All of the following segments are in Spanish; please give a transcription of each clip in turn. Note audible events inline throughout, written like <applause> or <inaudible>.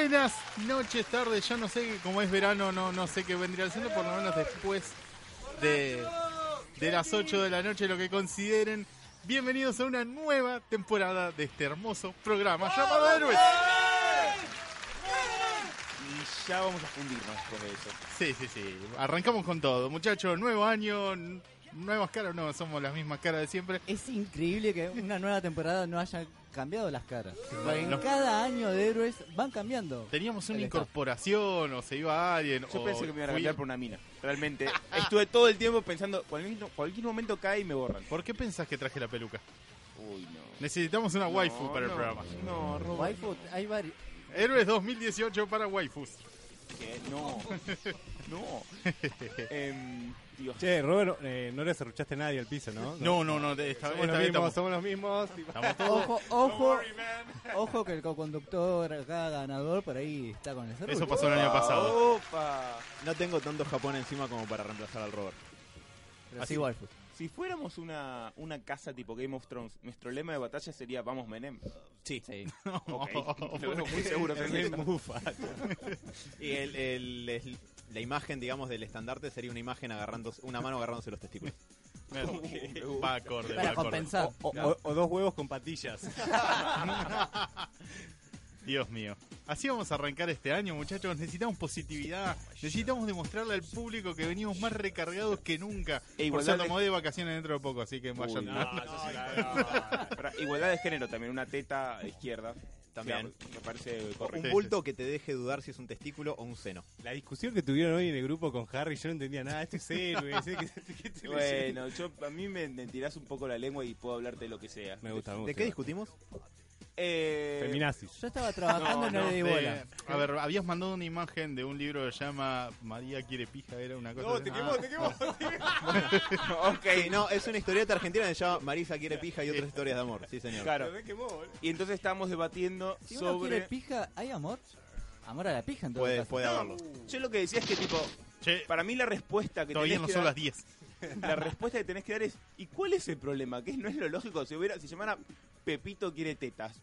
buenas noches, tardes. Ya no sé, como es verano, no, no sé qué vendría siendo, por lo menos después de, de las 8 de la noche, lo que consideren. Bienvenidos a una nueva temporada de este hermoso programa llamado Héroes. Y ya vamos a fundirnos con eso. Sí, sí, sí. Arrancamos con todo. Muchachos, nuevo año, nuevas caras. No, somos las mismas caras de siempre. Es increíble que una nueva temporada no haya cambiado las caras. En no. cada año de héroes van cambiando. Teníamos una El staff. incorporación, o se iba alguien. Yo o pensé que me iban a cambiar por una mina. Realmente. Estuve todo el tiempo pensando, cualquier, cualquier momento cae y me borran. ¿Por qué pensás que traje la peluca? Uy, no. Necesitamos una waifu No, para el programa. No, Robert. Waifu, hay varios. Héroes 2018 para waifus. ¿Qué? No. <laughs> No. Dios. Che, Robert, eh, no le cerruchaste a nadie al piso, ¿no? No, no, no. de Esta, Somos esta los vez mismos, estamos, somos los mismos. tipo- estamos todos. Ojo, ojo, ojo que el co-conductor acá ganador por ahí está con el cerro. Eso pasó el año pasado. Opa. No tengo tanto Japón encima como para reemplazar al Robert. Pero Así- sí, waifu. Si fuéramos una, una casa tipo Game of Thrones, nuestro lema de batalla sería Vamos Menem. Sí. Sí. Ok. <laughs> Lo veo muy seguro Es muy. Y el, el- el- la imagen, digamos, del estandarte sería una imagen agarrándose, una mano agarrándose los testículos. <laughs> Va acorde, va Para acorde. compensar. O, o- o dos huevos con patillas. <laughs> Dios mío. Así vamos a arrancar este año, muchachos. Necesitamos positividad. Necesitamos demostrarle al público que venimos más recargados que nunca. E Por igualdad cierto, de- me voy de vacaciones dentro de poco, así que vayan. no, Para igualdad de género también, una teta izquierda. También. Me me parece Un correcto. Sí, bulto que te deje dudar si es un testículo o un seno. La discusión que tuvieron hoy en el grupo con Harry, yo no entendía nada. Este es héroe. <laughs> Bueno, yo, a mí me, me tirás un poco la lengua y puedo hablarte de lo que sea. Me gusta, me gusta. ¿De qué discutimos? Eh, Feminazis. Yo estaba trabajando y no, le di De- bola. a ver, habías mandado una imagen de un libro que se llama María quiere pija, era una cosa. No, te quemó, te quemó. <laughs> ok, Sí, no, es una historieta argentina que se llama Marisa quiere pija y otras historias de amor. Sí, señor. claro. Y entonces estábamos debatiendo Si uno quiere sobre... pija, ¿hay amor? Amor a la pija en todo Puede, puede haberlo. Yo lo que decía es que tipo, Che, para mí la respuesta que todavía tenés no que son dar, las 10. <laughs> la respuesta que tenés que dar es ¿y cuál es el problema? Que no es lo lógico si hubiera si se llamara Pepito quiere tetas.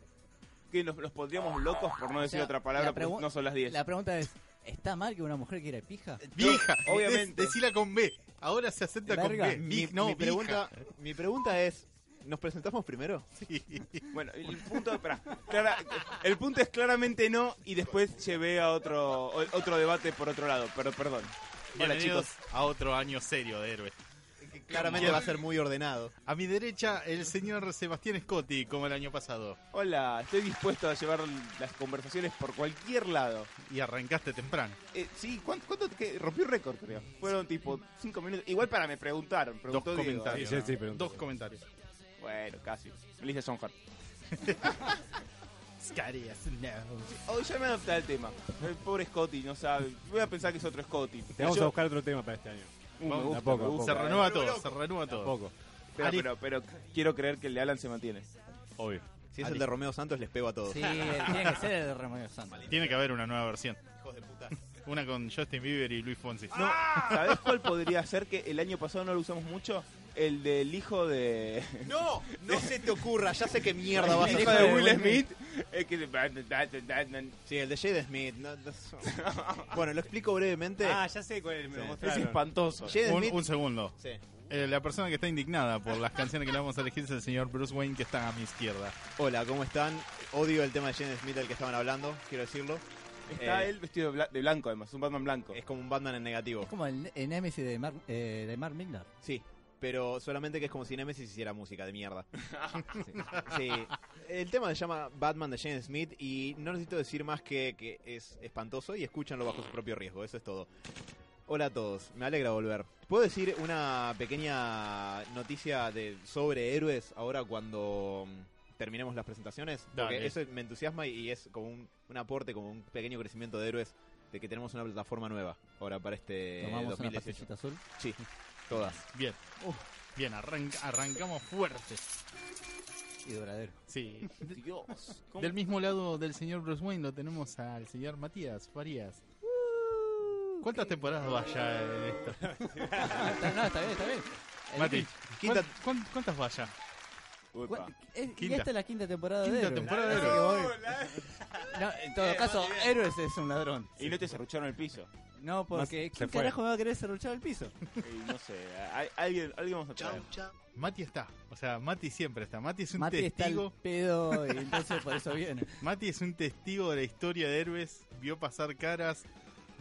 Que nos, nos pondríamos locos por no O decir sea, otra palabra la porque pregu- no son las 10. La pregunta es, ¿está mal que una mujer quiera pija? Vieja, <laughs> obviamente. Des- decila con B. Ahora se acepta con. B. Mi, no, pregunta, mi pregunta es, ¿nos presentamos primero? <laughs> Bueno, el punto, clara- el punto es claramente no y después llevé a otro o- otro debate por otro lado, pero perdón. Hola Bienvenidos chicos. a otro año serio de héroes. Claramente va a ser muy ordenado. A mi derecha, el señor Sebastián Scotti, como el año pasado. Hola, estoy dispuesto a llevar las conversaciones por cualquier lado. Y arrancaste temprano. Eh, sí, ¿cuánto, cuánto qué? rompió récord creo? Fueron tipo cinco minutos. Igual para me preguntaron, Dos Diego. comentarios. Sí, sí, ¿no? sí, pregunto. Dos comentarios. Bueno, casi. Alicia Sonhart. <laughs> Scary as no. Hoy ya me adapté al tema. El pobre Scotty no sabe. Voy a pensar que es otro Scotty. Te vamos Yo- a buscar otro tema para este año. Uh, Vamos, gusta, poco, gusta. Se renueva todo, se renueva todo. Pero, pero, pero quiero creer que el de Alan se mantiene. obvio. Si es el de Romeo Santos, les pego a todos. Sí, tiene que <laughs> ser el de Romeo Santos. Tiene que haber una nueva versión. Una con Justin Bieber y Luis Fonsi. No, ¿sabés cuál podría ser que el año pasado no lo usamos mucho? El del hijo de. No, no se te ocurra, ya sé qué mierda vas a el hijo de Will Smith. El que- Sí, el de Jade Smith. no- no- <laughs> bueno, lo explico brevemente. Ah, ya sé cuál es, me lo Sí. Es mostraron. espantoso. Jade Un, Smith. un segundo. Sí. Eh, la persona que está indignada por las canciones que le vamos a elegir es el señor Bruce Wayne, que está a mi izquierda. Hola, ¿cómo están? Odio el tema de Jade Smith del que estaban hablando, quiero decirlo. Está Eh, él vestido de bla- de blanco, además, un Batman blanco. Es como un Batman en negativo. Es como el, el Nemesis de Mark, eh, de Mark Millar. Sí. Pero solamente que es como si Nemesis hiciera música de mierda. <laughs> Sí. Sí. El tema se llama Batman de Shane Smith y no necesito decir más que, que es espantoso y escúchanlo bajo su propio riesgo, eso es todo. Hola a todos, me alegra volver. ¿Puedo decir una pequeña noticia de sobre héroes ahora cuando mm, terminemos las presentaciones? Porque Dale. eso me entusiasma y es como un, un aporte, como un pequeño crecimiento de héroes de que tenemos una plataforma nueva ahora para este Tomamos una 2018. pastillita azul. Sí, <laughs> todas. Bien. Bien, arran- arrancamos fuertes. Y duradero. Sí. Dios. ¿cómo? Del mismo lado del señor Bruce Wayne lo tenemos al señor Matías Farías. ¿Cuántas temporadas vaya en esto? <laughs> Ah, está, no, está bien, está bien. El- Mati, Quinta- ¿cuán- cuán- ¿cuántas vaya? Uepa. ¿cuál- es- y Quinta. esta es la quinta temporada Quinta de Héroes. temporada de Héroes. No, en todo caso, Héroes es un ladrón. Y no te cerrucharon el piso. No, porque ¿quién carajo me va a querer serruchar el piso? <laughs> Y no sé, hay- alguien, alguien vamos a traer. Mati está. O sea, Mati siempre está. Mati es un Mati está el testigo. pedo y entonces por eso viene. <laughs> Mati es un testigo de la historia de héroes. Vio pasar caras.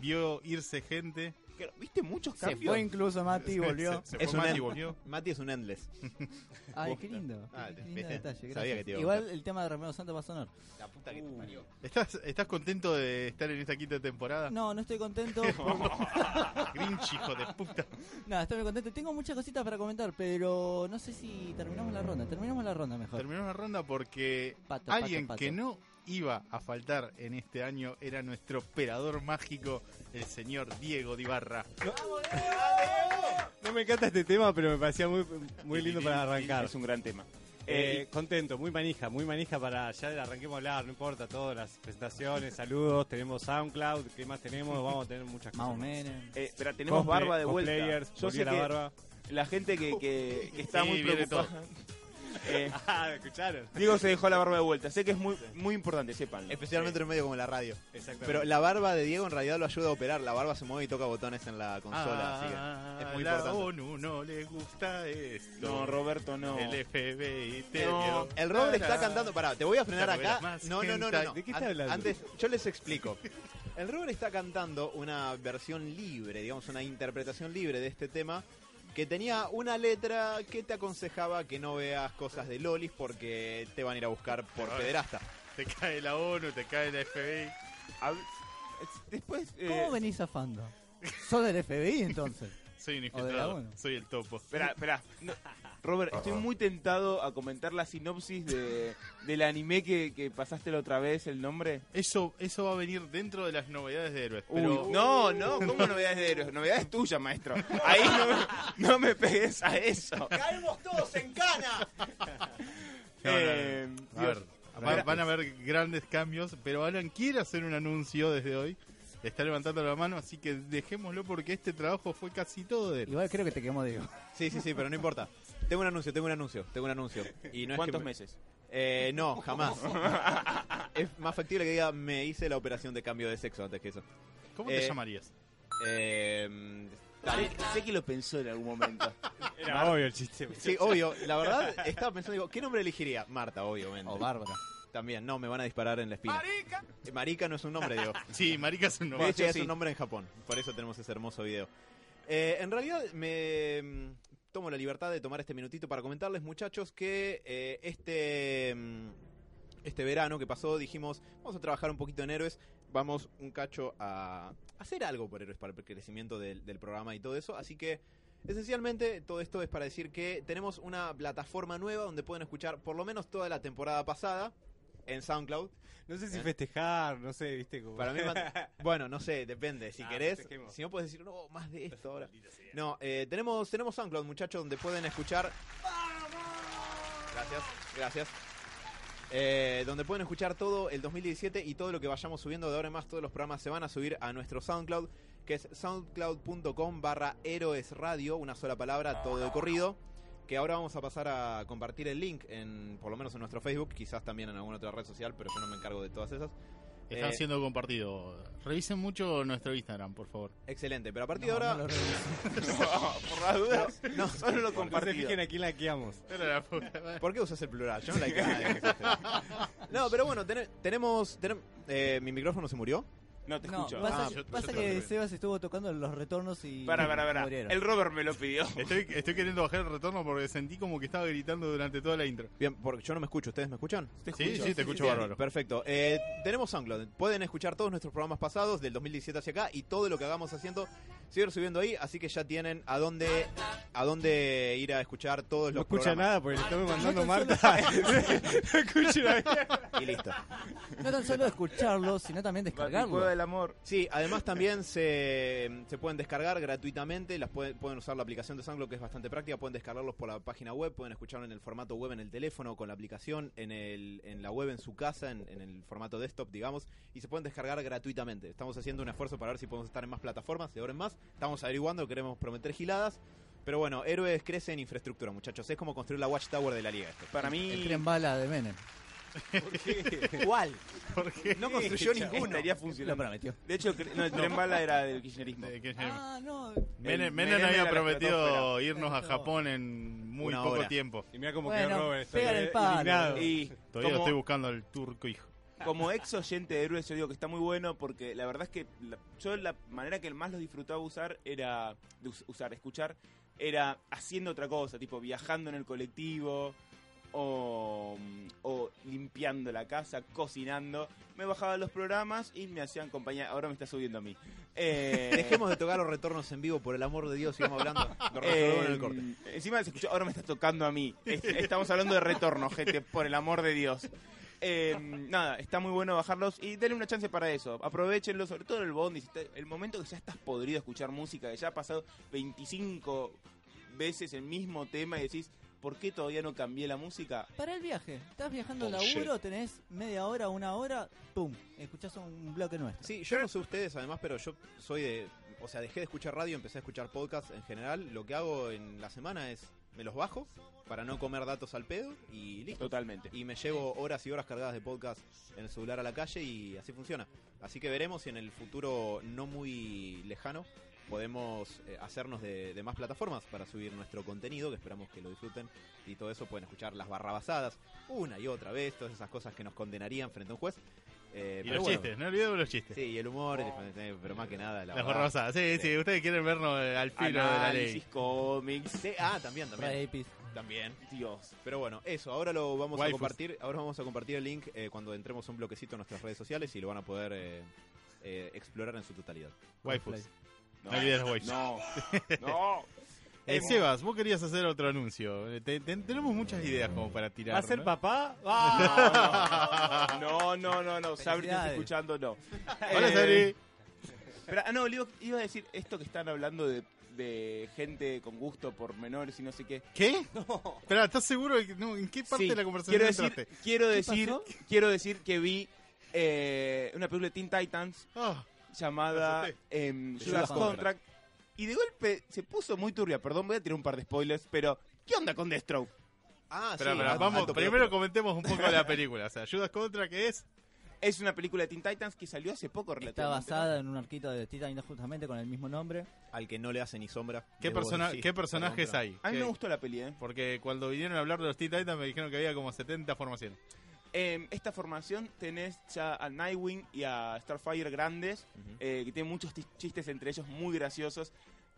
Vio irse gente. ¿Viste muchos Se cambios? fue incluso Mati y <laughs> volvió. Se, se Es fue un Mati volvió. Mati es un endless. <laughs> Ay, qué lindo. Ah, qué lindo. Sabía que te iba a Igual el tema de Romeo Santos va a sonar. La puta que te parió. ¿Estás, ¿Estás contento de estar en esta quinta temporada? No, no estoy contento. <laughs> Grinch, hijo de puta. No, estoy muy contento. Tengo muchas cositas para comentar, pero no sé si terminamos la ronda. Terminamos la ronda mejor. Terminamos la ronda porque Pato, alguien pato, pato. que no iba a faltar en este año era nuestro operador mágico, el señor Diego Dibarra. No me encanta este tema, pero me parecía muy, muy lindo para arrancar. Es un gran tema. Eh, Eh, contento, muy manija, muy manija para ya arranquemos a hablar, no importa, todas las presentaciones, saludos, tenemos SoundCloud, ¿qué más tenemos? Vamos a tener muchas Más o cosas. menos. eh, espera, tenemos Cosplay- barba de vuelta. Yo sé la que barba. la gente que, que, que está Sí, muy viene preocupada. Eh, <laughs> Ah, ¿escucharon? Diego se dejó la barba de vuelta. Sé que es muy, muy importante, sepan. Especialmente en un medio como la radio. Exactamente. Pero la barba de Diego en realidad lo ayuda a operar. La barba se mueve y toca botones en la consola. así Ah, que es muy la importante. ONU no le gusta esto. No, Roberto, no. El FBI te No, El Robert está cantando. Pará, te voy a frenar acá. No, no, no, no. no. ¿De qué está An- hablando? Antes, yo les explico. El Robert está cantando una versión libre, digamos, una interpretación libre de este tema. Que tenía una letra que te aconsejaba que no veas cosas de lolis porque te van a ir a buscar por Ay. pederasta. Te cae la ONU, te cae la FBI. Es- Después. eh, ¿Cómo venís zafando? ¿Sos del FBI entonces? <laughs> Soy un O de la infiltrado. ONU. Soy el topo. Espera, espera. No, Robert, estoy muy tentado a comentar la sinopsis de, del anime que, que pasaste la otra vez, el nombre. Eso, eso va a venir dentro de las novedades de héroes. Uy, no, no, ¿cómo novedades de héroes? Novedades tuyas, maestro. Ahí no, me- no me pegues a eso. ¡Caemos todos en cana! No, no, no. Eh, A ver, Dios. va- van a haber grandes cambios, pero Alan quiere hacer un anuncio desde hoy. Está levantando la mano, así que dejémoslo porque este trabajo fue casi todo de él. Igual creo que te quemó Diego. Sí, sí, sí, pero no importa. Tengo un anuncio, tengo un anuncio, tengo un anuncio. Y no es ¿Cuántos que me- meses? Eh, no, jamás. <laughs> es más factible que diga, me hice la operación de cambio de sexo antes que eso. ¿Cómo te Eh, llamarías? Eh, Sé, sé que lo pensó en algún momento. <laughs> Era obvio el chiste. sí, obvio. La verdad, estaba pensando, digo, ¿qué nombre elegiría? Marta, obviamente. O Bárbara. También, no, me van a disparar en la espina. ¡Marica! Marica no es un nombre, digo. <laughs> Sí, marica es un De nombre. hecho, es sí. un nombre en Japón. Por eso tenemos ese hermoso video. Eh, en realidad, me tomo la libertad de tomar este minutito para comentarles, muchachos, que eh, este, mm, este verano que pasó dijimos, vamos a trabajar un poquito en héroes, vamos un cacho a hacer algo por héroes para el crecimiento del, del programa y todo eso. Así que, esencialmente, todo esto es para decir que tenemos una plataforma nueva donde pueden escuchar por lo menos toda la temporada pasada en SoundCloud. No sé si ¿Eh? festejar, no sé, viste como... Para mí, <laughs> bueno, no sé, depende. Si Ah, querés, festejemos. si no puedes decir, no, más de esto ahora. No, eh, tenemos, tenemos SoundCloud, muchachos, donde pueden escuchar. Gracias, gracias. Eh, donde pueden escuchar todo el 2017 y todo lo que vayamos subiendo de ahora en más. Todos los programas se van a subir a nuestro SoundCloud, que es soundcloud.com barra héroes radio, una sola palabra, todo de corrido. Que ahora vamos a pasar a compartir el link, en, por lo menos en nuestro Facebook, quizás también en alguna otra red social, pero yo no me encargo de todas esas. Están Eh, siendo compartidos. Revisen mucho nuestro Instagram, por favor. Excelente, pero a partir No, de no ahora. lo reviso. <laughs> Por las dudas, No, <laughs> solo lo No se compartido. fijen a quién la queamos. ¿Por qué usas el plural? Yo no la a nadie que use este. No, pero bueno, ten- tenemos. tenem- eh, ¿Mi micrófono se murió? No te No, escucho. pasa, Ah, yo- pasa yo que. Sebas estuvo tocando los retornos y. Para, para, para. murieron. El Robert me lo pidió. <laughs> Estoy, estoy queriendo bajar el retorno porque sentí como que estaba gritando durante toda la intro. Bien, porque yo no me escucho, ¿ustedes me escuchan? Te Sí, escucho. sí, te escucho Bien, bárbaro. Perfecto. Eh, tenemos SoundCloud. Pueden escuchar todos nuestros programas pasados del 2017 hacia acá y todo lo que hagamos haciendo seguir subiendo ahí, así que ya tienen a dónde a dónde ir a escuchar todos No los escucha programas. nada porque le estamos mandando No Marta. <laughs> no escucha nada. Y listo. No tan solo escucharlo, sino también descargarlo. Cueva del amor. Sí, además también se, se pueden descargar gratuitamente, las pueden, pueden usar la aplicación de SoundCloud que es bastante práctica, pueden descargarlos por la página web, pueden escucharlo en el formato web en el teléfono con la aplicación, en, el, en la web en su casa, en, en el formato desktop, digamos, y se pueden descargar gratuitamente. Estamos haciendo un esfuerzo para ver si podemos estar en más plataformas, de ahora en Estamos averiguando, queremos prometer giladas. Pero bueno, héroes crece en infraestructura, muchachos. Es como construir la Watchtower de la liga. Esto. Para El mí tren bala de Menem. ¿Cuál? <laughs> ¿Por qué? No construyó ninguno. estaría Lo prometió. De hecho, no, el tren bala era del kirchnerismo. De Ah, no. Menem, el Menem Menem había prometido irnos a Japón en muy Una poco hora. tiempo. Y mira cómo Bueno, quedó Robert. pega estoy el palo. indignado. Y Todavía como, estoy buscando al turco hijo. Como ex oyente de héroes, yo digo que está muy bueno porque la verdad es que la- yo la manera que más los disfrutaba usar era, de us- usar, escuchar, era haciendo otra cosa, tipo viajando en el colectivo o, o limpiando la casa, cocinando. Me bajaba los programas y me hacían compañía. Ahora me está subiendo a mí. Eh, Dejemos de tocar los retornos en vivo, por el amor de Dios, sigamos hablando. <laughs> Resolvemos en el corte. Eh, Encima se escuchó, ahora me está tocando a mí. Es- Estamos hablando de retorno, gente, por el amor de Dios. Eh, nada, está muy bueno bajarlos y denle una chance para eso. Aprovechenlo, sobre todo en el bondi. el momento que ya estás podrido a escuchar música, que ya ha pasado 25 veces el mismo tema y decís, ¿por qué todavía no cambié la música? Para el viaje. Estás viajando al Bullshit. laburo, tenés media hora, una hora, pum. Escuchás un bloque nuestro. Sí, yo no sé ustedes además, pero yo soy de... O sea, dejé de escuchar radio, empecé a escuchar podcast en general. Lo que hago en la semana es, me los bajo para no comer datos al pedo y listo. Totalmente. Y me llevo horas y horas cargadas de podcast en el celular a la calle y así funciona. Así que veremos si en el futuro no muy lejano podemos eh, hacernos de, de más plataformas para subir nuestro contenido, que esperamos que lo disfruten y todo eso pueden escuchar las barrabasadas una y otra vez, todas esas cosas que nos condenarían frente a un juez. Eh, Y los bueno, chistes, no olvidemos los chistes. Sí, y el humor, eh, pero más que nada la Las verdad. barrabasadas. Sí, sí, ustedes quieren vernos eh, al filo de la ley. Análisis, cómics. Sí, ah, también, también. Rapis. También. Dios. Pero bueno, eso, ahora lo vamos a compartir. Ahora vamos a compartir el link eh, cuando entremos un bloquecito en nuestras redes sociales y lo van a poder eh, eh, explorar en su totalidad. Waifus. No, No olvides los waifus. No, <laughs> no. Eh, Sebas, vos querías hacer otro anuncio. Eh, te- te- tenemos muchas ideas como para tirar. ¿Va a ser ¿no? papá? <laughs> ¡Ah! No, no, no, no. Sabri, te está escuchando, no. Hola, Eh, Sabri. Pero, ah, no, le iba, iba a decir esto que están hablando de, de gente con gusto por menores y no sé qué. ¿Qué? <laughs> Espera, ¿estás seguro de que no, en qué parte Sí, de la conversación quiero decir, entraste? quiero decir, pasó? quiero decir que vi eh, una película de Teen Titans Ah, llamada Me asusté. em, Judas Contract y de golpe se puso muy turbia. Perdón, voy a tirar un par de spoilers, pero ¿qué onda con Deathstroke? Ah, espera, sí, alto- vamos, alto primero comentemos un poco de la película. O sea, Judas Contra, ¿qué es? Es una película de Teen Titans que salió hace poco Está relativamente. basada en un arquito de Titan justamente con el mismo nombre. al que no le hace ni sombra. ¿Qué, persona- decir, ¿qué personajes hay? A mí ¿Qué- me gustó la peli, ¿eh? Porque cuando vinieron a hablar de los Teen Titans me dijeron que había como 70 formaciones. En esta formación tenés ya a Nightwing y a Starfire grandes, Ujú. eh, que tienen muchos chistes entre ellos muy graciosos.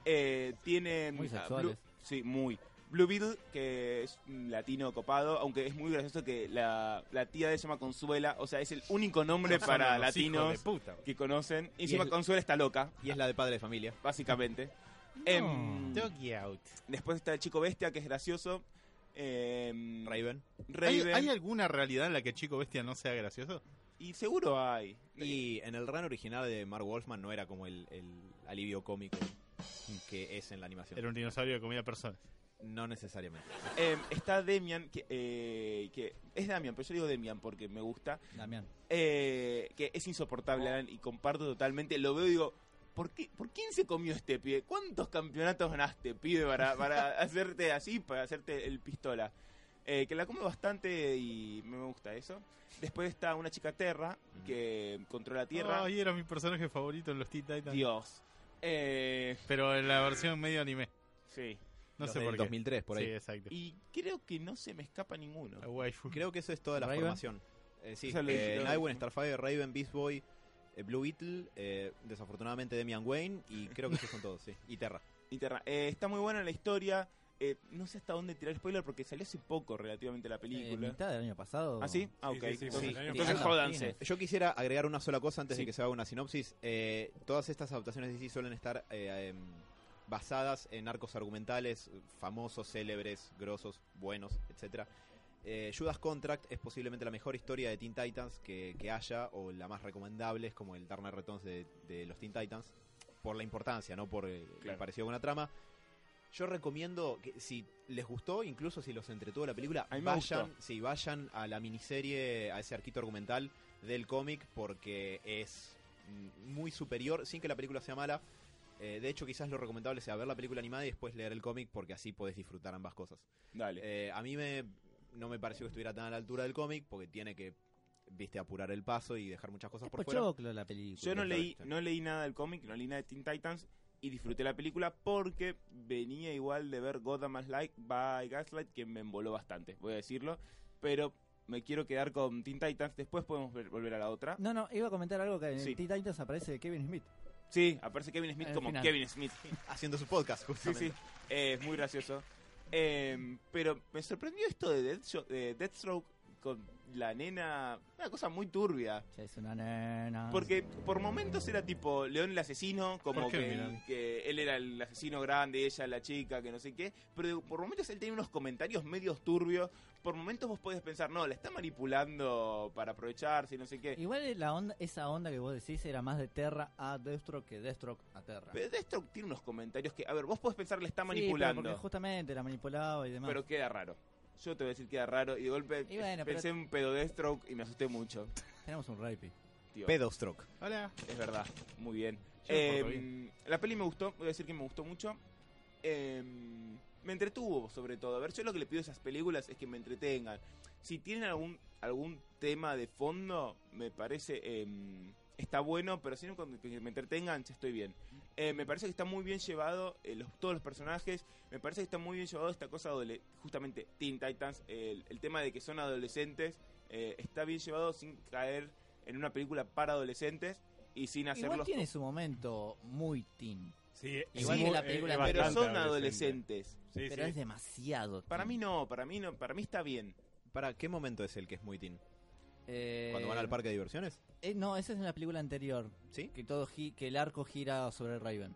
Eh, tiene Muy sexuales. Blue- sí, muy. Blue Beetle, que es un latino copado, aunque es muy gracioso que la, la tía de él se llama Consuela, o sea, es el único nombre para latinos puta. que conocen. Y Y encima es- Consuela está loca, Y es la de padre de familia. básicamente. Em, Doggy out. después está el chico bestia, que es gracioso. Em, Raven. ¿Hay, Raven. hay alguna realidad en la que Chico Bestia no sea gracioso? Y seguro hay. Y en el run original de Mark Wolfman no era como el, el alivio cómico que es en la animación. Era un dinosaurio que comía personas. No necesariamente. Em, está Demian, que, eh, que es Damian, pero yo digo Demian porque me gusta. Damián. eh, que es insoportable Alan, y comparto totalmente. Lo veo y digo, ¿por, qué, ¿por quién se comió este pibe? ¿Cuántos campeonatos ganaste, pibe, para, para <laughs> hacerte así, para hacerte el pistola? Eh, que la come bastante y me gusta eso. Después está una chica Terra que controla Tierra. Ay, era mi personaje favorito en los Teen Titans. Dios. Eh, Pero en la versión medio anime. sí. No Los sé por qué. 2003, por ahí. Sí, exacto. Y creo que no se me escapa ninguno. Creo que eso es toda la Raven. formación. Eh, sí, eh. Nightwing, Starfire, Raven, Beast Boy, Blue Beetle, eh, desafortunadamente Demian Wayne y creo que esos son todos, sí. Y Terra. Y Terra. Eh, está muy buena la historia. Eh, no sé hasta dónde tirar spoiler porque salió hace poco relativamente la Eh, película. mitad del año pasado. ¿Ah, sí? Ah, ok. sí, sí, entonces, el entonces jódanse. Yo quisiera agregar una sola cosa antes Sí. de que se haga una sinopsis. Eh, todas estas adaptaciones de DC suelen estar eh, em, basadas en arcos argumentales famosos, célebres, grosos, buenos, etcétera. Eh, Judas Contract es posiblemente la mejor historia de Teen Titans que, que haya, o la más recomendable, es como el Turner Returns de, de los Teen Titans, por la importancia, no por eh, el Claro. parecido con la trama. Yo recomiendo que si les gustó, incluso si los entretuvo la película, vayan, sí, vayan a la miniserie, a ese arquito argumental del cómic, porque es muy superior, sin que la película sea mala. Eh, de hecho, quizás lo recomendable sea ver la película animada y después leer el cómic, porque así podés disfrutar ambas cosas. Dale. Eh, a mí me, no me pareció que estuviera tan a la altura del cómic, porque tiene que, viste, apurar el paso y dejar muchas cosas Es por fuera. la película. Yo no leí, no leí nada del cómic, no leí nada de Teen Titans y disfruté la película porque venía igual de ver Gotham as Light by Gaslight que me emboló bastante, voy a decirlo, pero me quiero quedar con Teen Titans, después podemos ver- volver a la otra. No, no, iba a comentar algo que en Sí. Teen Titans aparece Kevin Smith. Sí, aparece Kevin Smith como final. Kevin Smith. <laughs> Haciendo su podcast, Sí, justamente. sí, eh, es muy gracioso. Eh, pero me sorprendió esto de, Deathsho- de Deathstroke con la nena, una cosa muy turbia. Ya es una nena. Porque por momentos era tipo León el asesino, como ¿Por qué, que, él era el asesino grande, ella la chica, que no sé qué. Pero por momentos él tenía unos comentarios medios turbios. Por momentos vos podés pensar, no, la está manipulando para aprovecharse y no sé qué. Igual la onda, esa onda que vos decís era más de Terra a Deathstroke que Deathstroke a Terra. Pero Deathstroke tiene unos comentarios que, a ver, vos podés pensar, le está Sí, manipulando. pero porque justamente la manipulaba y demás. pero queda raro. Yo te voy a decir queda raro y de golpe Y bueno, pero- pensé en pedo Deathstroke y me asusté mucho. Tenemos un rapey. Tío. Pedostroke. Hola. Es verdad, muy bien. Eh, porto la peli me gustó, voy a decir que me gustó mucho. Eh, me entretuvo sobre todo. A ver, yo lo que le pido a esas películas es que me entretengan. Si tienen algún algún tema de fondo, me parece eh, está bueno, pero si no que me entretengan, ya estoy bien. Eh, me parece que está muy bien llevado eh, los, todos los personajes. Me parece que está muy bien llevado esta cosa de justamente Teen Titans, el, el tema de que son adolescentes. eh, está bien llevado sin caer en una película para adolescentes y sin hacerlos Igual tiene su momento muy teen. Sí, Igual que muy- la película es pero son adolescentes. Sí, pero sí. es demasiado. Para teen. mí no, para mí no, para mí está bien. ¿Para qué momento es el que es muy teen? Eh, ¿Cuando van al parque de diversiones? eh, no, esa es en la película anterior. ¿Sí? Que todo gi- que el arco gira sobre Raven.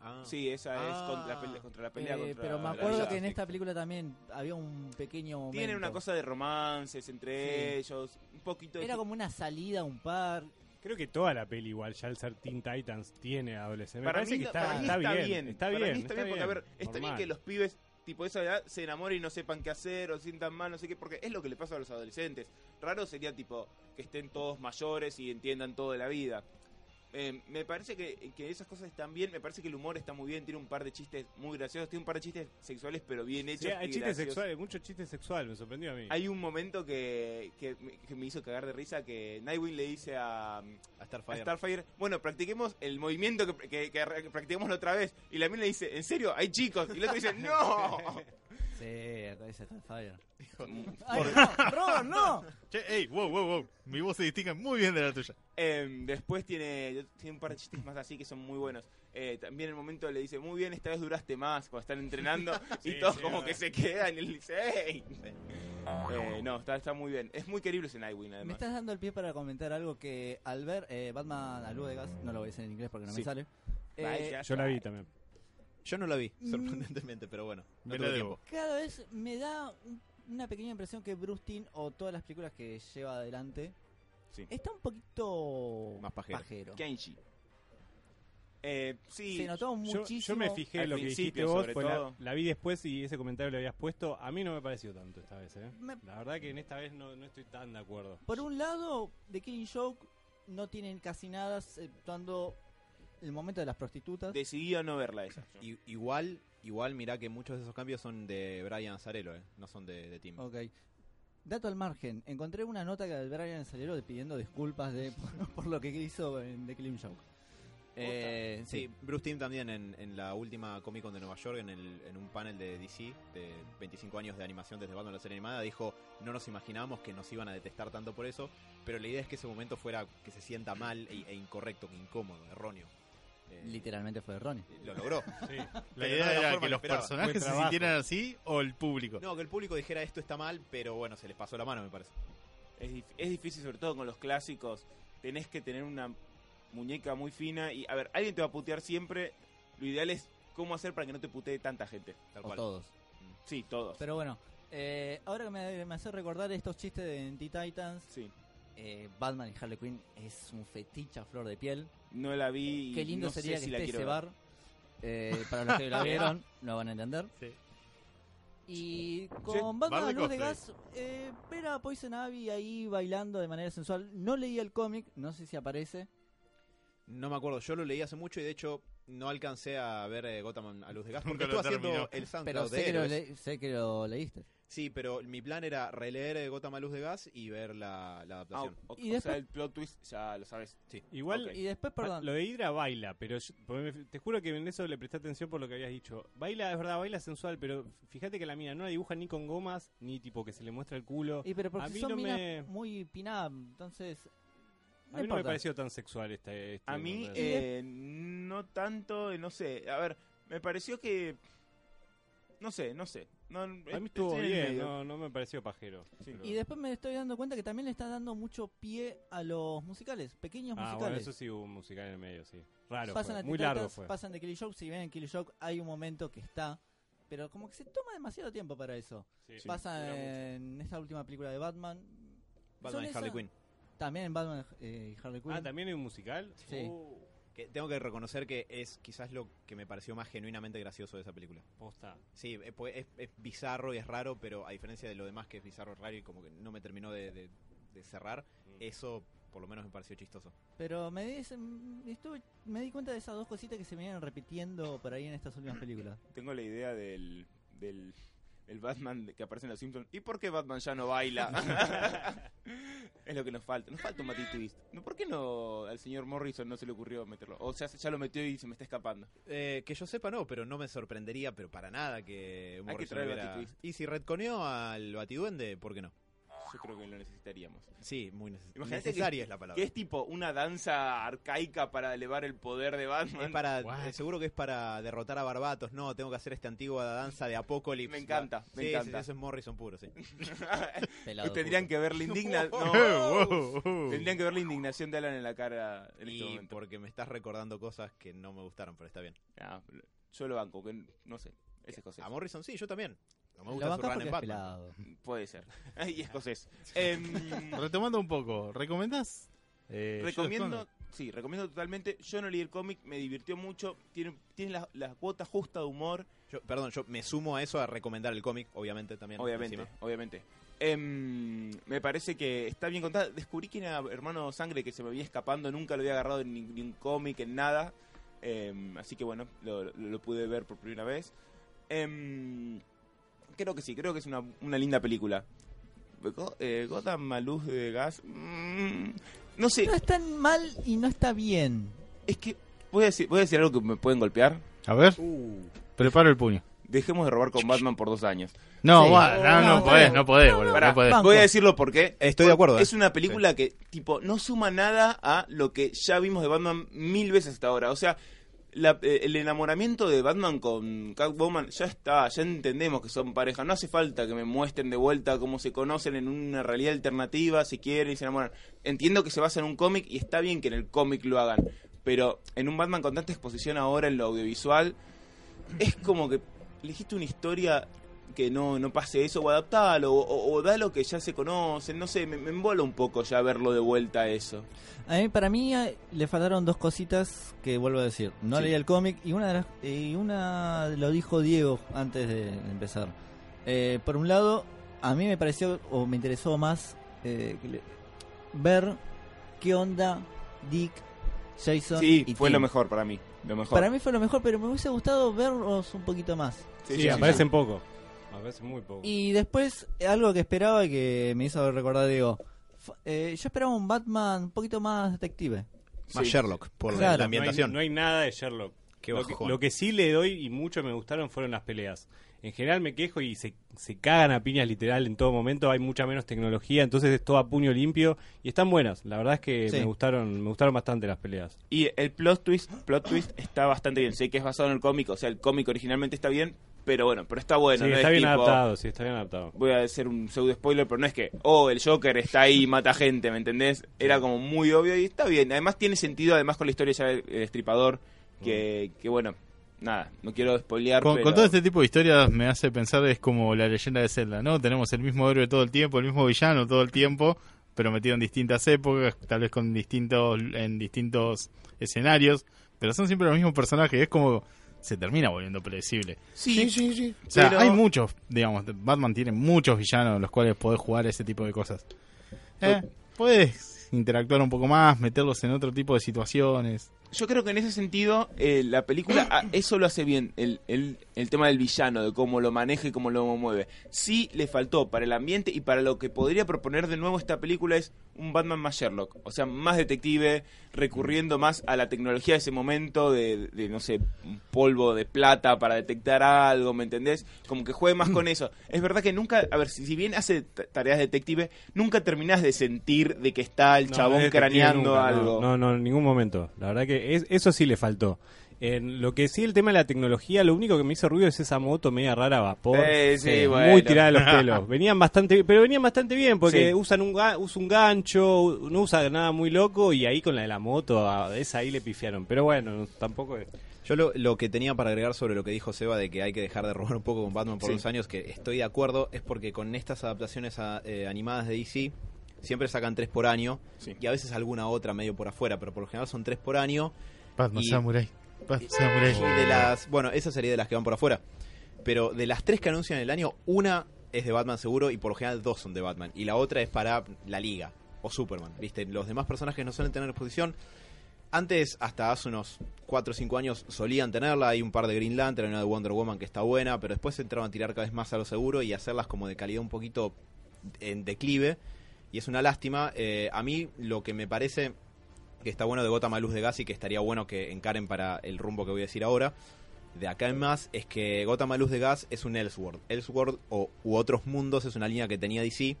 Ah. Sí, esa es Ah. contra la pelea, contra la pelea Eh, contra pero me la acuerdo que en esta película también había un pequeño momento. tienen una cosa de romances entre ellos, un poquito de Era como una salida, un par. Creo que toda la peli igual, ya al ser Teen Titans, tiene adolescentes. Me para parece mí, que está, para mí está bien, bien, Está para bien, mí está bien, porque a ver, está bien que los pibes tipo de esa edad se enamoren y no sepan qué hacer o sientan mal, no sé qué, porque es lo que le pasa a los adolescentes. Raro sería tipo que estén todos mayores y entiendan todo de la vida. Eh, me parece que, que esas cosas están bien, me parece que el humor está muy bien, tiene un par de chistes muy graciosos, tiene un par de chistes sexuales pero bien hechos. Sí, hay y chistes graciosos. sexuales, mucho chiste sexual, me sorprendió a mí. Hay un momento que, que, me- que me hizo cagar de risa que Nightwing le dice a, A a Starfire. Starfire, bueno, practiquemos el movimiento que, que, que re- practiquemos la otra vez. Y la mina le dice, ¿en serio? ¿Hay chicos? Y el otro dice, ¡No! <laughs> Dice Starfire. Mm. ¡Ay, no! ¡Robert, no! <laughs> Che, ey, wow, wow, wow. Mi voz se distingue muy bien de la tuya. Em, después tiene, tiene un par de chistes más así que son muy buenos. Eh, también en el momento le dice, muy bien, esta vez duraste más cuando están entrenando. <laughs> y Sí, todos sí, como verdad. que se quedan y él dice, ¡Ey! Eh, no, está, está muy bien. Es muy querible ese Nightwing Me además. estás dando el pie para comentar algo que al ver eh, Batman a luz de gas, no lo voy a decir en inglés porque no Sí. me sale. eh, Vaya, Yo la vi también. Yo no la vi, Mm. sorprendentemente, pero bueno. No Me tuve la tiempo. debo. cada vez me da un- una pequeña impresión que Bruce Timm o todas las películas que lleva adelante Sí. está un poquito Más pajero. Kenji. Eh, sí, Se notó Yo, muchísimo. yo me fijé al lo que dijiste principio, vos, sobre fue la, todo. la vi después y ese comentario lo habías puesto. A mí no me pareció tanto esta vez, ¿eh? Me- La verdad que en esta vez no, no estoy tan de acuerdo. Por un lado, The Killing Joke no tienen casi nada, exceptuando el momento de las prostitutas. decidí a no verla esa. I- igual, igual mirá que muchos de esos cambios son de Brian Azarello, eh, no son de, de Tim. Ok. Dato al margen, encontré una nota que de Brian Salero pidiendo disculpas de, <laughs> por, por lo que hizo en The Killing Joke. Eh, Sí, Bruce Timm también en, en la última Comic Con de Nueva York, en, el- en un panel de DC, de 25 años de animación desde Batman la serie animada, dijo, no nos imaginábamos que nos iban a detestar tanto por eso, pero la idea es que ese momento fuera que se sienta mal e, e incorrecto, que incómodo, erróneo. Eh, Literalmente fue Ronnie. lo logró. Sí. La no idea la era que los esperaba. personajes se sintieran así o el público. No, que el público dijera esto está mal, pero bueno, se les pasó la mano, me parece. Es, dif- es difícil, sobre todo con los clásicos. Tenés que tener una muñeca muy fina. Y, a ver, alguien te va a putear siempre. Lo ideal es cómo hacer para que no te putee tanta gente. Tal O cual. todos. Sí, todos. Pero bueno, eh, ahora que me, me hace recordar estos chistes de Teen Titans, Sí. Eh, Batman y Harley Quinn es un fetiche a flor de piel. No la vi. y Qué lindo no sé sería si que la esté ese ver. bar. Eh, para los que la <laughs> vieron, lo van a entender. Sí. Y con Sí, Batman a de luz de gas, eh, ver a Poison Ivy ahí bailando de manera sensual. No leí el cómic, no sé si aparece. No me acuerdo, yo lo leí hace mucho y de hecho no alcancé a ver eh, Gotham a luz de gas porque estuve haciendo el Pero SoundCloud sé de que, lo Héroes. le- sé que lo leíste. Sí, pero mi plan era releer eh, Gotham a luz de gas y ver la, la Ah, adaptación. o, Y o después- sea, el plot twist ya lo sabes. Sí. Igual. Y después, perdón, Ah, Lo de Hydra baila, pero yo- te juro que en eso le presté atención por lo que habías dicho. Baila, es verdad, baila sensual, pero fíjate que la mina no la dibuja ni con gomas, ni tipo que se le muestra el culo. y pero a porque mí son no minas me- muy pin-up, entonces... A mí no me pareció tan sexual este. este A mí, eh, no tanto, eh, no sé. A ver, me pareció que. No sé, no sé. No, a mí estuvo en el bien, no, no me pareció pajero. Sí. Pero- Y después me estoy dando cuenta que también le está dando mucho pie a los musicales, pequeños Ah, bueno, musicales. eso sí hubo un musical en el medio, sí. Raro, pasan fue, a muy largo fue. pasan de Killing Joke, si bien en Killing Joke hay un momento que está, pero como que se toma demasiado tiempo para eso. Sí, Pasa en esta última película de Batman. Batman y Harley esa- Quinn. También en Batman eh, y Harley Quinn. Ah, ¿también hay un musical? Sí. Oh, Que tengo que reconocer que es quizás lo que me pareció más genuinamente gracioso de esa película. posta. Sí, eh, pues, es, es bizarro y es raro, pero a diferencia de lo demás que es bizarro, raro y como que no me terminó de, de- de cerrar, Mm. eso por lo menos me pareció chistoso. Pero me di, me estuve- me di cuenta de esas dos cositas que se venían repitiendo por ahí en estas últimas películas. Tengo la idea del, del, del Batman que aparece en Los Simpsons. ¿Y por qué Batman ya no baila? <laughs> es lo que nos falta. Nos falta un Matty Twist. ¿Por qué no al señor Morrison no se le ocurrió meterlo? O sea, ya lo metió y se me está escapando. Eh, que yo sepa no, pero no me sorprendería, pero para nada que que Morrison traer hubiera- Batitwist. Y si retconeó al Batiduende, ¿por qué no? Yo creo que lo necesitaríamos. Sí, muy neces- Imagínate necesaria que- es la palabra. Que es tipo una danza arcaica para elevar el poder de Batman. Es para, What? eh, seguro que es para derrotar a Barbatos. No, tengo que hacer esta antigua danza de Apocalypse. Me encanta, me Sí, sí, encanta. eso es Morrison puro, sí. <laughs> Pelado Tendrían que ver la indigna... <laughs> no. Wow, wow. Tendrían que ver la indignación de Alan en la cara en este Y momento. porque me estás recordando cosas que no me gustaron, pero está bien. Ah, yo lo banco, que no sé, es escocés. A Morrison sí, yo también. No me Lo gusta su run en Batman. <laughs> Puede ser. <laughs> y escocés. <laughs> Em, Retomando un poco, ¿recomendás? Eh, recomiendo, sí, recomiendo totalmente. Yo no leí el cómic, me divirtió mucho. Tiene, tiene la, la cuota justa de humor, Yo, perdón, yo me sumo a eso a recomendar el cómic, obviamente también. obviamente, encima. obviamente. Em, me parece que está bien contada. Descubrí que era Hermano Sangre que se me había escapando, nunca lo había agarrado en ningún cómic, en nada. Em, así que bueno, lo, lo- lo pude ver por primera vez. Em, creo que sí, creo que es una, una linda película. Eh, Gotham a luz de gas. mm, no sé, No es tan mal y no está bien. es que voy a, decir, voy a decir algo que me pueden golpear. A ver, Uh, preparo el puño. Dejemos de robar con Batman por dos años. No, Sí. va, no, No, no, podés, no podés, No, boludo, no podés. Voy a decirlo porque Estoy de acuerdo, Es eh. una película que, tipo, no suma nada a lo que ya vimos de Batman mil veces hasta ahora. O sea, la- eh, el enamoramiento de Batman con Catwoman ya está, ya entendemos que son pareja. No hace falta que me muestren de vuelta cómo se conocen en una realidad alternativa, si quieren y se enamoran. Entiendo que se basa en un cómic y está bien que en el cómic lo hagan. Pero en un Batman con tanta exposición ahora en lo audiovisual, es como que elegiste una historia que no, no pase eso, o adaptalo, o, o, da lo que ya se conocen, no sé, me, me embola un poco ya verlo de vuelta a eso. A mí, para mí eh, le faltaron dos cositas que vuelvo a decir. No Sí. leí el cómic y una de las, y una lo dijo Diego antes de empezar. Eh, por un lado, a mí me pareció o me interesó más eh, que le- ver qué onda Dick, Jason Sí, y fue Tim. lo mejor para mí, lo mejor. Para mí fue lo mejor, pero me hubiese gustado verlos un poquito más. Sí, aparecen poco. Aparecen muy poco. Y después, algo que esperaba y que me hizo recordar, digo, eh, yo esperaba un Batman un poquito más detective. Más Sí. Sherlock, por la- la No hay, ambientación. no hay nada de Sherlock. Qué lo, que, bajón. lo que sí le doy y mucho me gustaron fueron las peleas. En general me quejo y se, se cagan a piñas literal en todo momento. Hay mucha menos tecnología, entonces es todo a puño limpio y están buenas. La verdad es que Sí. me gustaron me gustaron bastante las peleas. Y el plot twist, plot twist está bastante bien. Sé que es basado en el cómic, o sea, el cómic originalmente está bien, pero bueno, pero está bueno. sí, no está es bien tipo- adaptado, sí, está bien adaptado. Voy a hacer un pseudo spoiler, pero no es que, oh, el Joker está ahí y mata gente, ¿me entendés? Era como muy obvio y está bien. Además tiene sentido, además con la historia ya del el destripador, que, que bueno, nada, no quiero spoilear, Con, pero... con todo este tipo de historias me hace pensar es como la leyenda de Zelda, ¿no? Tenemos el mismo héroe todo el tiempo, el mismo villano todo el tiempo, pero metido en distintas épocas, tal vez con distintos en distintos escenarios, pero son siempre los mismos personajes, es como se termina volviendo predecible. Sí, sí, sí. O sea, pero- hay muchos, digamos, Batman tiene muchos villanos en los cuales podés jugar ese tipo de cosas. Eh, puedes interactuar un poco más, meterlos en otro tipo de situaciones. Yo creo que en ese sentido eh, la película ah, eso lo hace bien, el, el, el tema del villano, de cómo lo maneja y cómo lo mueve. Sí le faltó para el ambiente y para lo que podría proponer de nuevo esta película es un Batman más Sherlock, o sea, más detective, recurriendo más a la tecnología de ese momento, de, de, no sé, polvo de plata para detectar algo, ¿me entendés? Como que juegue más con eso. Es verdad que nunca, a ver, si, si bien hace tareas de detective, nunca terminás de sentir de que está el No, chabón craneando nunca, algo. No, no, en ningún momento. La verdad que es- eso sí le faltó. En lo que sí, el tema de la tecnología, lo único que me hizo ruido es esa moto media rara a vapor. Sí, Eh, bueno. Muy tirada de los <laughs> pelos. Venían bastante, pero venían bastante bien porque Sí. usan un, ga- usa un gancho, no usa nada muy loco y ahí con la de la moto, a esa ahí le pifiaron. Pero bueno, no- tampoco es. Yo lo, lo que tenía para agregar sobre lo que dijo Seba de que hay que dejar de robar un poco con Batman por Sí. los años, que estoy de acuerdo, es porque con estas adaptaciones a- eh, animadas de DC siempre sacan tres por año Sí. y a veces alguna otra medio por afuera, pero por lo general son tres por año. Batman Y- Samurai. Batman Samurai. Y de las, bueno, esa sería de las que van por afuera. Pero de las tres que anuncian en el año, una es de Batman seguro y por lo general dos son de Batman. Y la otra es para la Liga o Superman. ¿Viste? Los demás personajes no suelen tener exposición. Antes, hasta hace unos 4 o 5 años, solían tenerla. Hay un par de Green Lantern, hay una de Wonder Woman que está buena, pero después entraban a tirar cada vez más a lo seguro y hacerlas como de calidad un poquito en declive. Y es una lástima. Eh, a mí lo que me parece que está bueno de Gotham a Luz de Gas y que estaría bueno que encaren para el rumbo que voy a decir ahora, de acá en más, es que Gotham Luz de Gas es un Elseworld. Elseworld o, u Otros Mundos es una línea que tenía DC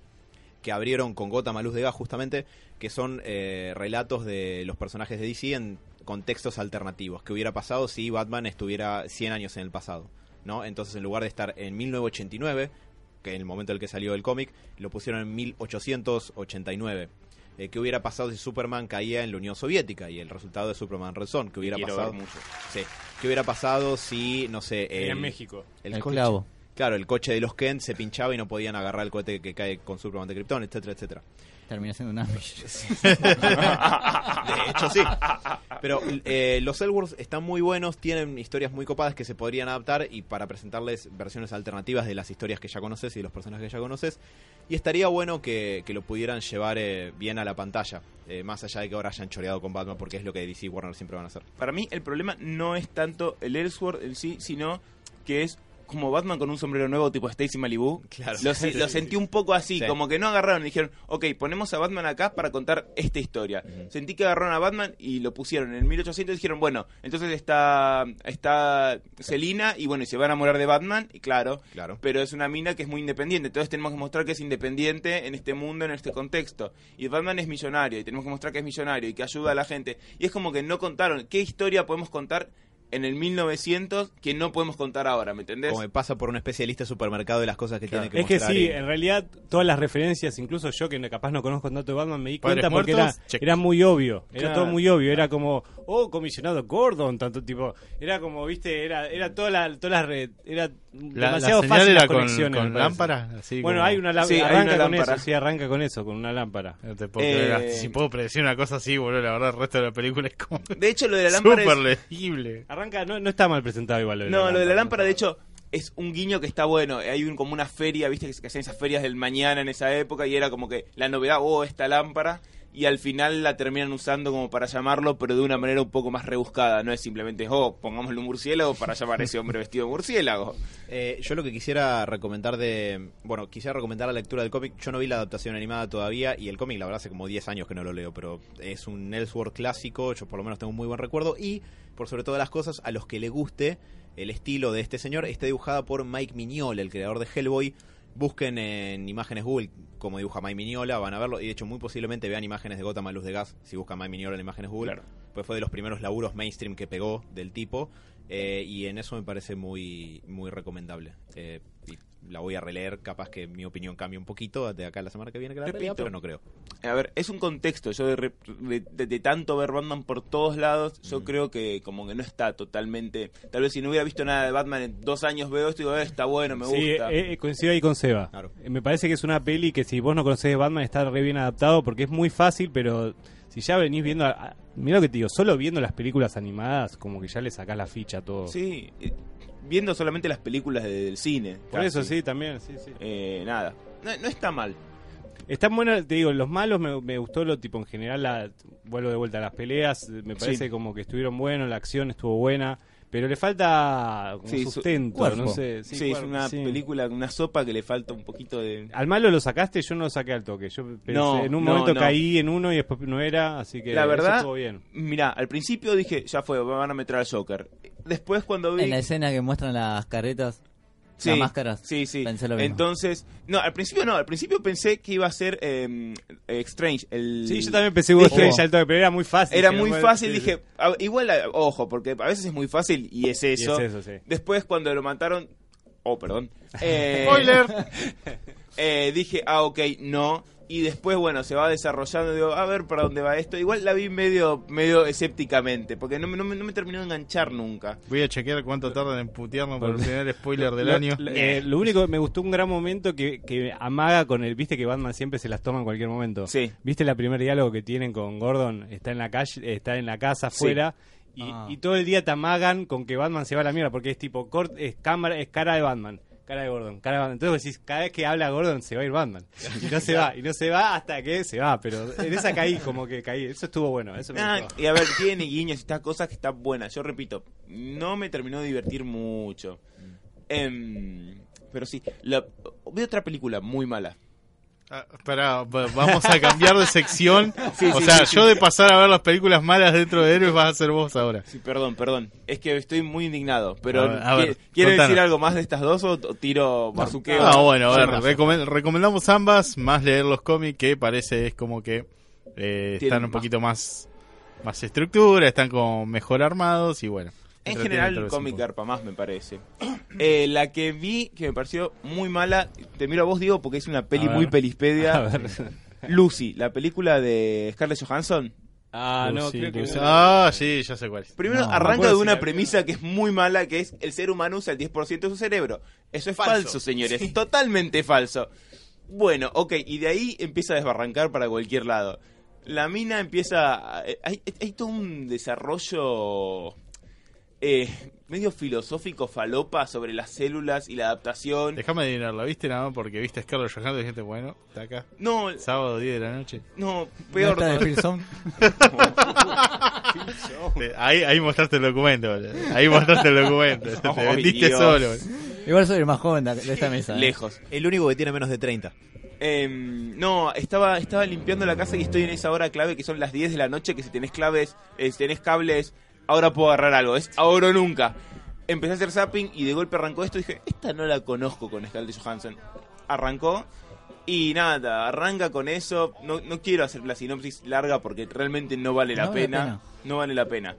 que abrieron con Gotham Luz de Gas justamente, que son eh, relatos de los personajes de DC en contextos alternativos. ¿Qué hubiera pasado si Batman estuviera 100 años en el pasado? ¿no? Entonces en lugar de estar en 1989, que en el momento en el que salió el cómic, lo pusieron en 1889. Eh, ¿Qué hubiera pasado si Superman caía en la Unión Soviética? Y el resultado de Superman Red Son. ¿Qué hubiera pasado? mucho. Sí. ¿Qué hubiera pasado si, no sé, en México. el El coche-. Claro, el coche de los Kent se pinchaba y no podían agarrar el cohete que cae con Superman de Krypton, etcétera, etcétera. Termina siendo un Amish. <laughs> De hecho, sí. Pero eh, los Elseworlds están muy buenos, tienen historias muy copadas que se podrían adaptar y para presentarles versiones alternativas de las historias que ya conoces y de los personajes que ya conoces. Y estaría bueno que, que lo pudieran llevar eh, bien a la pantalla, eh, más allá de que ahora hayan choreado con Batman, porque es lo que DC y Warner siempre van a hacer. Para mí el problema no es tanto el Elseworld en sí, sino que es como Batman con un sombrero nuevo tipo Stacy Malibu. Claro. Lo, se- lo sentí un poco así, Sí. como que no agarraron y dijeron, ok, ponemos a Batman acá para contar esta historia. Sentí que agarraron a Batman y lo pusieron en el 1800 y dijeron, bueno, entonces está, está Selina y bueno, y se va a enamorar de Batman, y claro, Claro. pero es una mina que es muy independiente. Entonces tenemos que mostrar que es independiente en este mundo, en este contexto. Y Batman es millonario y tenemos que mostrar que es millonario y que ayuda a la gente. Y es como que no contaron qué historia podemos contar en el 1900 que no podemos contar ahora, ¿me entendés? Como me pasa por una especialista de supermercado de las cosas que tiene que Es que mostrar. sí, y- en realidad todas las referencias, incluso yo que no- capaz no conozco tanto de Batman, me di cuenta porque era, muy obvio, era Claro. todo muy obvio, era como, oh, comisionado Gordon, tanto tipo, era como, viste, era era toda la, todas las re- era La, la demasiado señal fácil era las con, conexiones. con parece. lámpara. Así Bueno, como- hay una, hay arranca una con lámpara. eso, sí, arranca con eso, con una lámpara. No te puedo Eh, creer. Si puedo predecir una cosa así, boludo, la verdad, el resto de la película es como De hecho, lo de la lámpara súper es... legible. Arranca, no, no está mal presentado igual. Lo de No, lo de la lámpara, de hecho, es un guiño que está bueno. Hay un, como una feria, viste, que, que hacían esas ferias del mañana en esa época y era como que la novedad, oh, esta lámpara. Y al final la terminan usando como para llamarlo, pero de una manera un poco más rebuscada. No es simplemente, oh, pongámosle un murciélago para llamar a ese hombre vestido de murciélago. Eh, yo lo que quisiera recomendar de. Bueno, quisiera recomendar la lectura del cómic. Yo no vi la adaptación animada todavía y el cómic, la verdad, hace como 10 años que no lo leo, pero es un Ellsworth clásico. Yo por lo menos tengo un muy buen recuerdo. Y, por sobre todas las cosas, a los que le guste el estilo de este señor, está dibujada por Mike Mignola, el creador de Hellboy. Busquen en imágenes Google cómo dibuja Mike Mignola, van a verlo. Y de hecho, muy posiblemente vean imágenes de Gotham a luz de gas si buscan Mike Mignola en imágenes Google. Claro. Pues fue de los primeros laburos mainstream que pegó del tipo. eh, y en eso me parece muy, muy recomendable. Eh, y la voy a releer, capaz que mi opinión cambie un poquito de acá a la semana que viene que la Repito. pero no creo. A ver, es un contexto. Yo de, re- de- de- de tanto ver Batman por todos lados, yo creo que como que no está totalmente... Tal vez si no hubiera visto nada de Batman en dos años veo esto y digo, "Eh, está bueno, me Sí, gusta. eh, eh, coincido ahí con Seba. Claro. Eh, Me parece que es una peli que si vos no conocés Batman está re bien adaptado porque es muy fácil, pero si ya venís viendo... a- a- Mira lo que te digo, solo viendo las películas animadas como que ya le sacás la ficha a todo. Sí, eh, viendo solamente las películas de- del cine. Por casi. eso sí, también, sí, sí. Eh, nada, no, no está mal. Están buenas, te digo, los malos me, me gustó lo tipo en general, la, vuelvo de vuelta a las peleas, me parece Sí. como que estuvieron buenos, la acción estuvo buena, pero le falta como Sí, su- sustento, cuerpo. no sé. Sí, es cuerpo, una sí. película, una sopa que le falta un poquito de... Al malo lo sacaste, yo no lo saqué al toque. Yo pensé, No, en un no, momento no. caí en uno y después no era, así que La verdad, estuvo bien. Mira, al principio dije, ya fue, van a meter al Joker. Después cuando vi... En la escena que muestran las carretas, Sí, las máscaras. Sí, sí. Pensé lo mismo. Entonces, no, al principio no, al principio pensé que iba a ser eh, Strange. El... Sí, yo también pensé Dije- Strange al toque, pero era muy fácil. Era que muy no- fácil, sí, dije, a- igual, a- ojo, porque a veces es muy fácil y es. Y eso. es eso, sí. Después cuando lo mataron, oh, perdón. <laughs> Eh, Spoiler. <laughs> eh, dije, ah, ok, no. Y después, bueno, se va desarrollando, digo, a ver para dónde va esto. Igual la vi medio medio escépticamente, porque no, me- no, me- no me terminó de enganchar nunca. Voy a chequear cuánto tardan en putearnos por el primer <laughs> spoiler del Lo- año. lo- eh, lo único que me gustó un gran momento que, que amaga con el, viste que Batman siempre se las toma en cualquier momento. Sí. ¿Viste el primer diálogo que tienen con Gordon? Está en la calle, está en la casa Sí. afuera y, Ah. y todo el día te amagan con que Batman se va a la mierda porque es tipo cort, es cámara, es cara de Batman. Cara de Gordon, cara de Batman. Entonces vos decís, cada vez que habla Gordon se va a ir Batman. Y no se <laughs> va, y no se va hasta que se va. Pero en esa caí, como que caí. Eso estuvo bueno, eso me Ah, gustó. y a ver, tiene guiños y estas cosas que están buenas. Yo repito, no me terminó de divertir mucho. Em, pero sí, la, vi otra película muy mala. Ah, Pará, va- vamos a cambiar de sección. <laughs> Sí, o sí, sea, sí, yo de pasar a ver las películas malas dentro de Héroes vas a ser vos ahora. Sí, perdón, perdón. Es que estoy muy indignado. Pero, A ver, a ver, ¿qui- ¿quiere contanos. decir algo más de estas dos o, tiro bazuqueo? Ah, bueno, a ver, recomendamos ambas, más leer los cómics, que parece es como que eh, están un poquito más más estructura, están como mejor armados y bueno. En general, poco. garpa más, me parece. <clears throat> Eh, la que vi, que me pareció muy mala, te miro a vos, digo, porque es una peli A muy pelispedia. <laughs> A ver. Lucy, la película de Scarlett Johansson. Ah, no, Lucy, creo que Lucy. Ah, sí, ya sé cuál es. Primero No, arranca de una premisa que es muy mala, que es el ser humano usa el 10% de su cerebro. Eso es falso, Falso. señores, totalmente falso. Bueno, ok, y de ahí empieza a desbarrancar para cualquier lado. La mina empieza... a- hay, hay todo un desarrollo eh, medio filosófico falopa sobre las células y la adaptación. Déjame adivinarla, ¿viste nada más? Porque viste a Scarlett Johansson y dijiste, bueno, está acá. No, Sábado 10 de la noche. no, ¿No peor. está de Phil Zone? <laughs> Eh, Ahí, ahí mostraste el documento, boludo. Ahí mostraste el documento. <laughs> Te Ay, vendiste Dios. solo. boludo. Igual soy el más joven de de esta mesa. ¿eh? Lejos. El único que tiene menos de 30. Em, no, estaba, estaba limpiando la casa y estoy en esa hora clave que son las 10 de la noche, que si tenés claves, eh, si tenés cables, ahora puedo agarrar algo, es ahora o nunca. Empecé a hacer zapping y de golpe arrancó esto y dije, esta no la conozco con Scarlett Johansson. Arrancó y nada, arranca con eso. No, no quiero hacer la sinopsis larga porque realmente no vale la No vale la pena. pena. No vale la pena.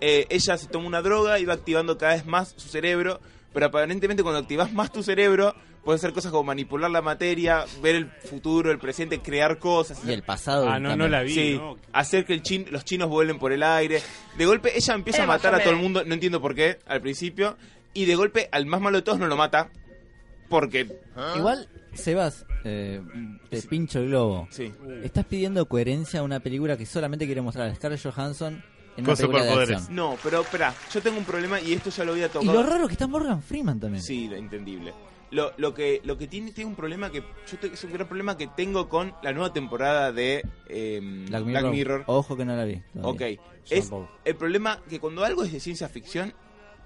Eh, ella se toma una droga y va activando cada vez más su cerebro, pero aparentemente cuando activas más tu cerebro, puedes hacer cosas como manipular la materia, ver el futuro, el presente, crear cosas. Y el pasado. Ah, no, también. no la vi. Sí, ¿no? hacer que el chin- los chinos vuelen por el aire. De golpe ella empieza a matar a todo el mundo, no entiendo por qué, al principio. Y de golpe al más malo de todos no lo mata. Porque... Igual, Sebas, eh, te pincho el globo. Sí. Estás pidiendo coherencia a una película que solamente quiere mostrar a Scarlett Johansson en Con una película de superpoderes. acción. No, pero espera, yo tengo un problema y esto ya lo había Y tocado. lo raro que está Morgan Freeman también. Sí, entendible. Lo, lo que lo que tiene, tiene un problema que yo te- es un gran problema que tengo con la nueva temporada de em, Black Black Mirror. Ojo que no la vi. todavía. Ok, es tampoco. el problema que cuando algo es de ciencia ficción,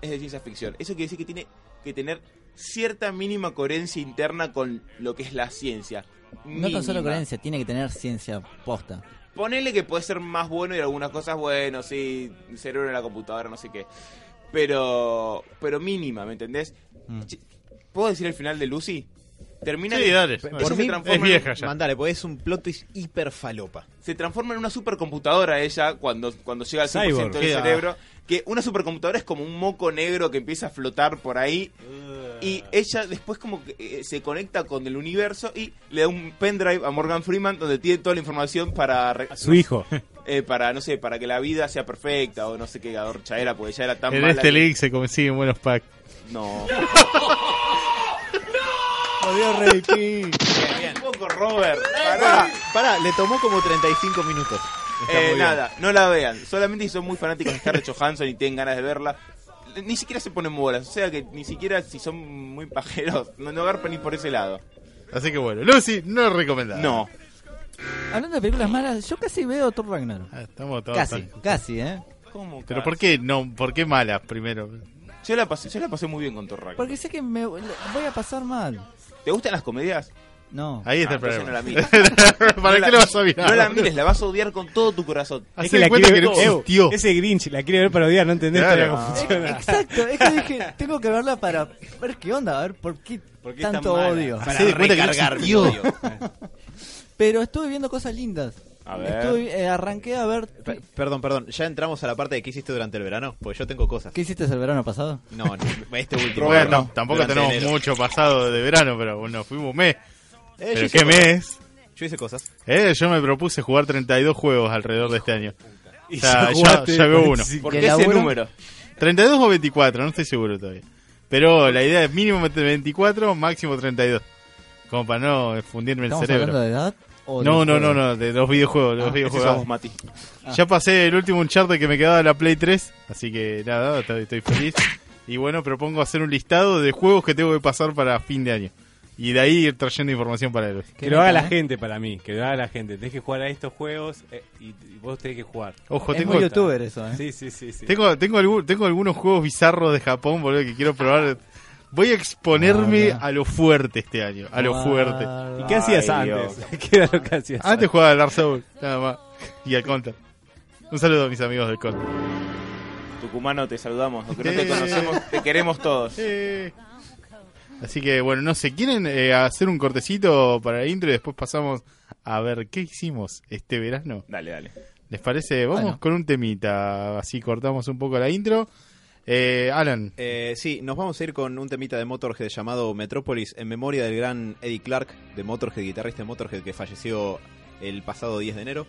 es de ciencia ficción. Eso quiere decir que tiene que tener cierta mínima coherencia interna con lo que es la ciencia. No tan solo coherencia, tiene que tener ciencia posta. Ponele que puede ser más bueno y algunas cosas, bueno, sí, cerebro en la computadora, no sé qué. Pero, pero mínima, ¿me entendés? Mm. ¿Puedo decir el final de Lucy? Termina Sí, que- dale. Por se mí, transforma es en- vieja ya. Mandale, pues es un plot twist hiper falopa. se transforma en una supercomputadora ella cuando, cuando llega al 100% Cyborg. del Queda- cerebro. Que una supercomputadora es como un moco negro que empieza a flotar por ahí. Y ella después como que eh, se conecta con el universo y le da un pendrive a Morgan Freeman donde tiene toda la información para... A su hijo. <laughs> eh, para, no sé, para que la vida sea perfecta o no sé qué gadorcha era, porque ella era tan En mala este que- link se consiguen buenos packs. No. <laughs> Jodió Reiki. Un poco, Robert. Pará. Pará, le tomó como 35 minutos. Eh, bien. nada, no la vean. Solamente si son muy fanáticos de Scarlett Johansson y tienen ganas de verla, ni siquiera se ponen bolas. O sea que ni siquiera si son muy pajeros, no, no garpan ni por ese lado. Así que bueno, Lucy no es recomendada. No. Hablando de películas malas, yo casi veo Thor Ragnarok. Ah, Estamos todos Casi, tan- casi, ¿eh? ¿Cómo? Pero ¿por qué no? ¿Por qué malas primero? Yo la pasé, yo la pasé muy bien con Thor Ragnarok. Porque sé que me voy a pasar mal. ¿Te gustan las comedias? No. Ahí está Ah, el problema. no la <laughs> mires. ¿Para No qué la- vas a mirar? No la mires, la vas a odiar con todo tu corazón. Ese de la cuenta quiere que ver- no existió. Ese Grinch la quiere ver para odiar, no entendés Claro. todavía cómo funciona. Exacto, es que dije, tengo que verla para ver qué onda, a ver por qué, ¿Por qué es tan tanto odio. Para que recargar mi odio. Pero estuve viendo cosas lindas. A ver. Estuve, eh, arranqué a ver. Pe- Perdón, perdón, ya entramos a la parte de qué hiciste durante el verano, porque yo tengo cosas. ¿Qué hiciste el verano pasado? No, no, este último. Bueno, verano, tampoco tenemos enero. mucho pasado de verano, pero bueno, fuimos un mes. Eh, yo Pero hice qué cosas. mes. Yo hice cosas. Eh, yo me propuse jugar 32 juegos alrededor de este año. Y O sea, ya ya, veo uno. 45. ¿Por ¿Y qué ese número? 32 o 24, no estoy seguro todavía. Pero la idea es mínimo 24, máximo 32. Como para no fundirme el ¿Estamos cerebro. hablando de edad? O No, no, no, no, de los videojuegos. de los Ese videojuegos. somos Mati. Ya pasé el último Uncharted que me quedaba de la Play 3, así que nada, estoy, estoy feliz. Y bueno, propongo hacer un listado de juegos que tengo que pasar para fin de año. Y de ahí ir trayendo información para ellos. Que lo haga la gente para mí, que lo haga la gente. Tenés que jugar a estos juegos eh, y, y vos tenés que jugar. Ojo, Es tengo, muy youtuber eso, ¿eh? Sí, sí, sí. sí. tengo, tengo, algún- tengo algunos juegos bizarros de Japón, boludo, que quiero probar. Voy a exponerme Guarda. a lo fuerte este año, a lo fuerte. ¿Y qué hacías Ay, antes? <laughs> ¿Qué era lo que hacías Antes jugaba al Dark Souls, nada más. <laughs> Y al Counter. Un saludo a mis amigos del Counter. Tucumano, te saludamos. Aunque no te conocemos, te queremos todos. Eh. Así que bueno, no sé, ¿quieren eh, hacer un cortecito para el intro y después pasamos a ver qué hicimos este verano? Dale, dale. ¿Les parece? Vamos Bueno. con un temita, así cortamos un poco la intro. Eh, Alan, Eh, sí, nos vamos a ir con un temita de Motorhead llamado Metrópolis en memoria del gran Eddie Clark de Motorhead, guitarrista de Motorhead que falleció el pasado 10 de enero.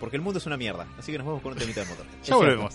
Porque el mundo es una mierda. Así que nos vamos con un temita de Motorhead. ya volvemos.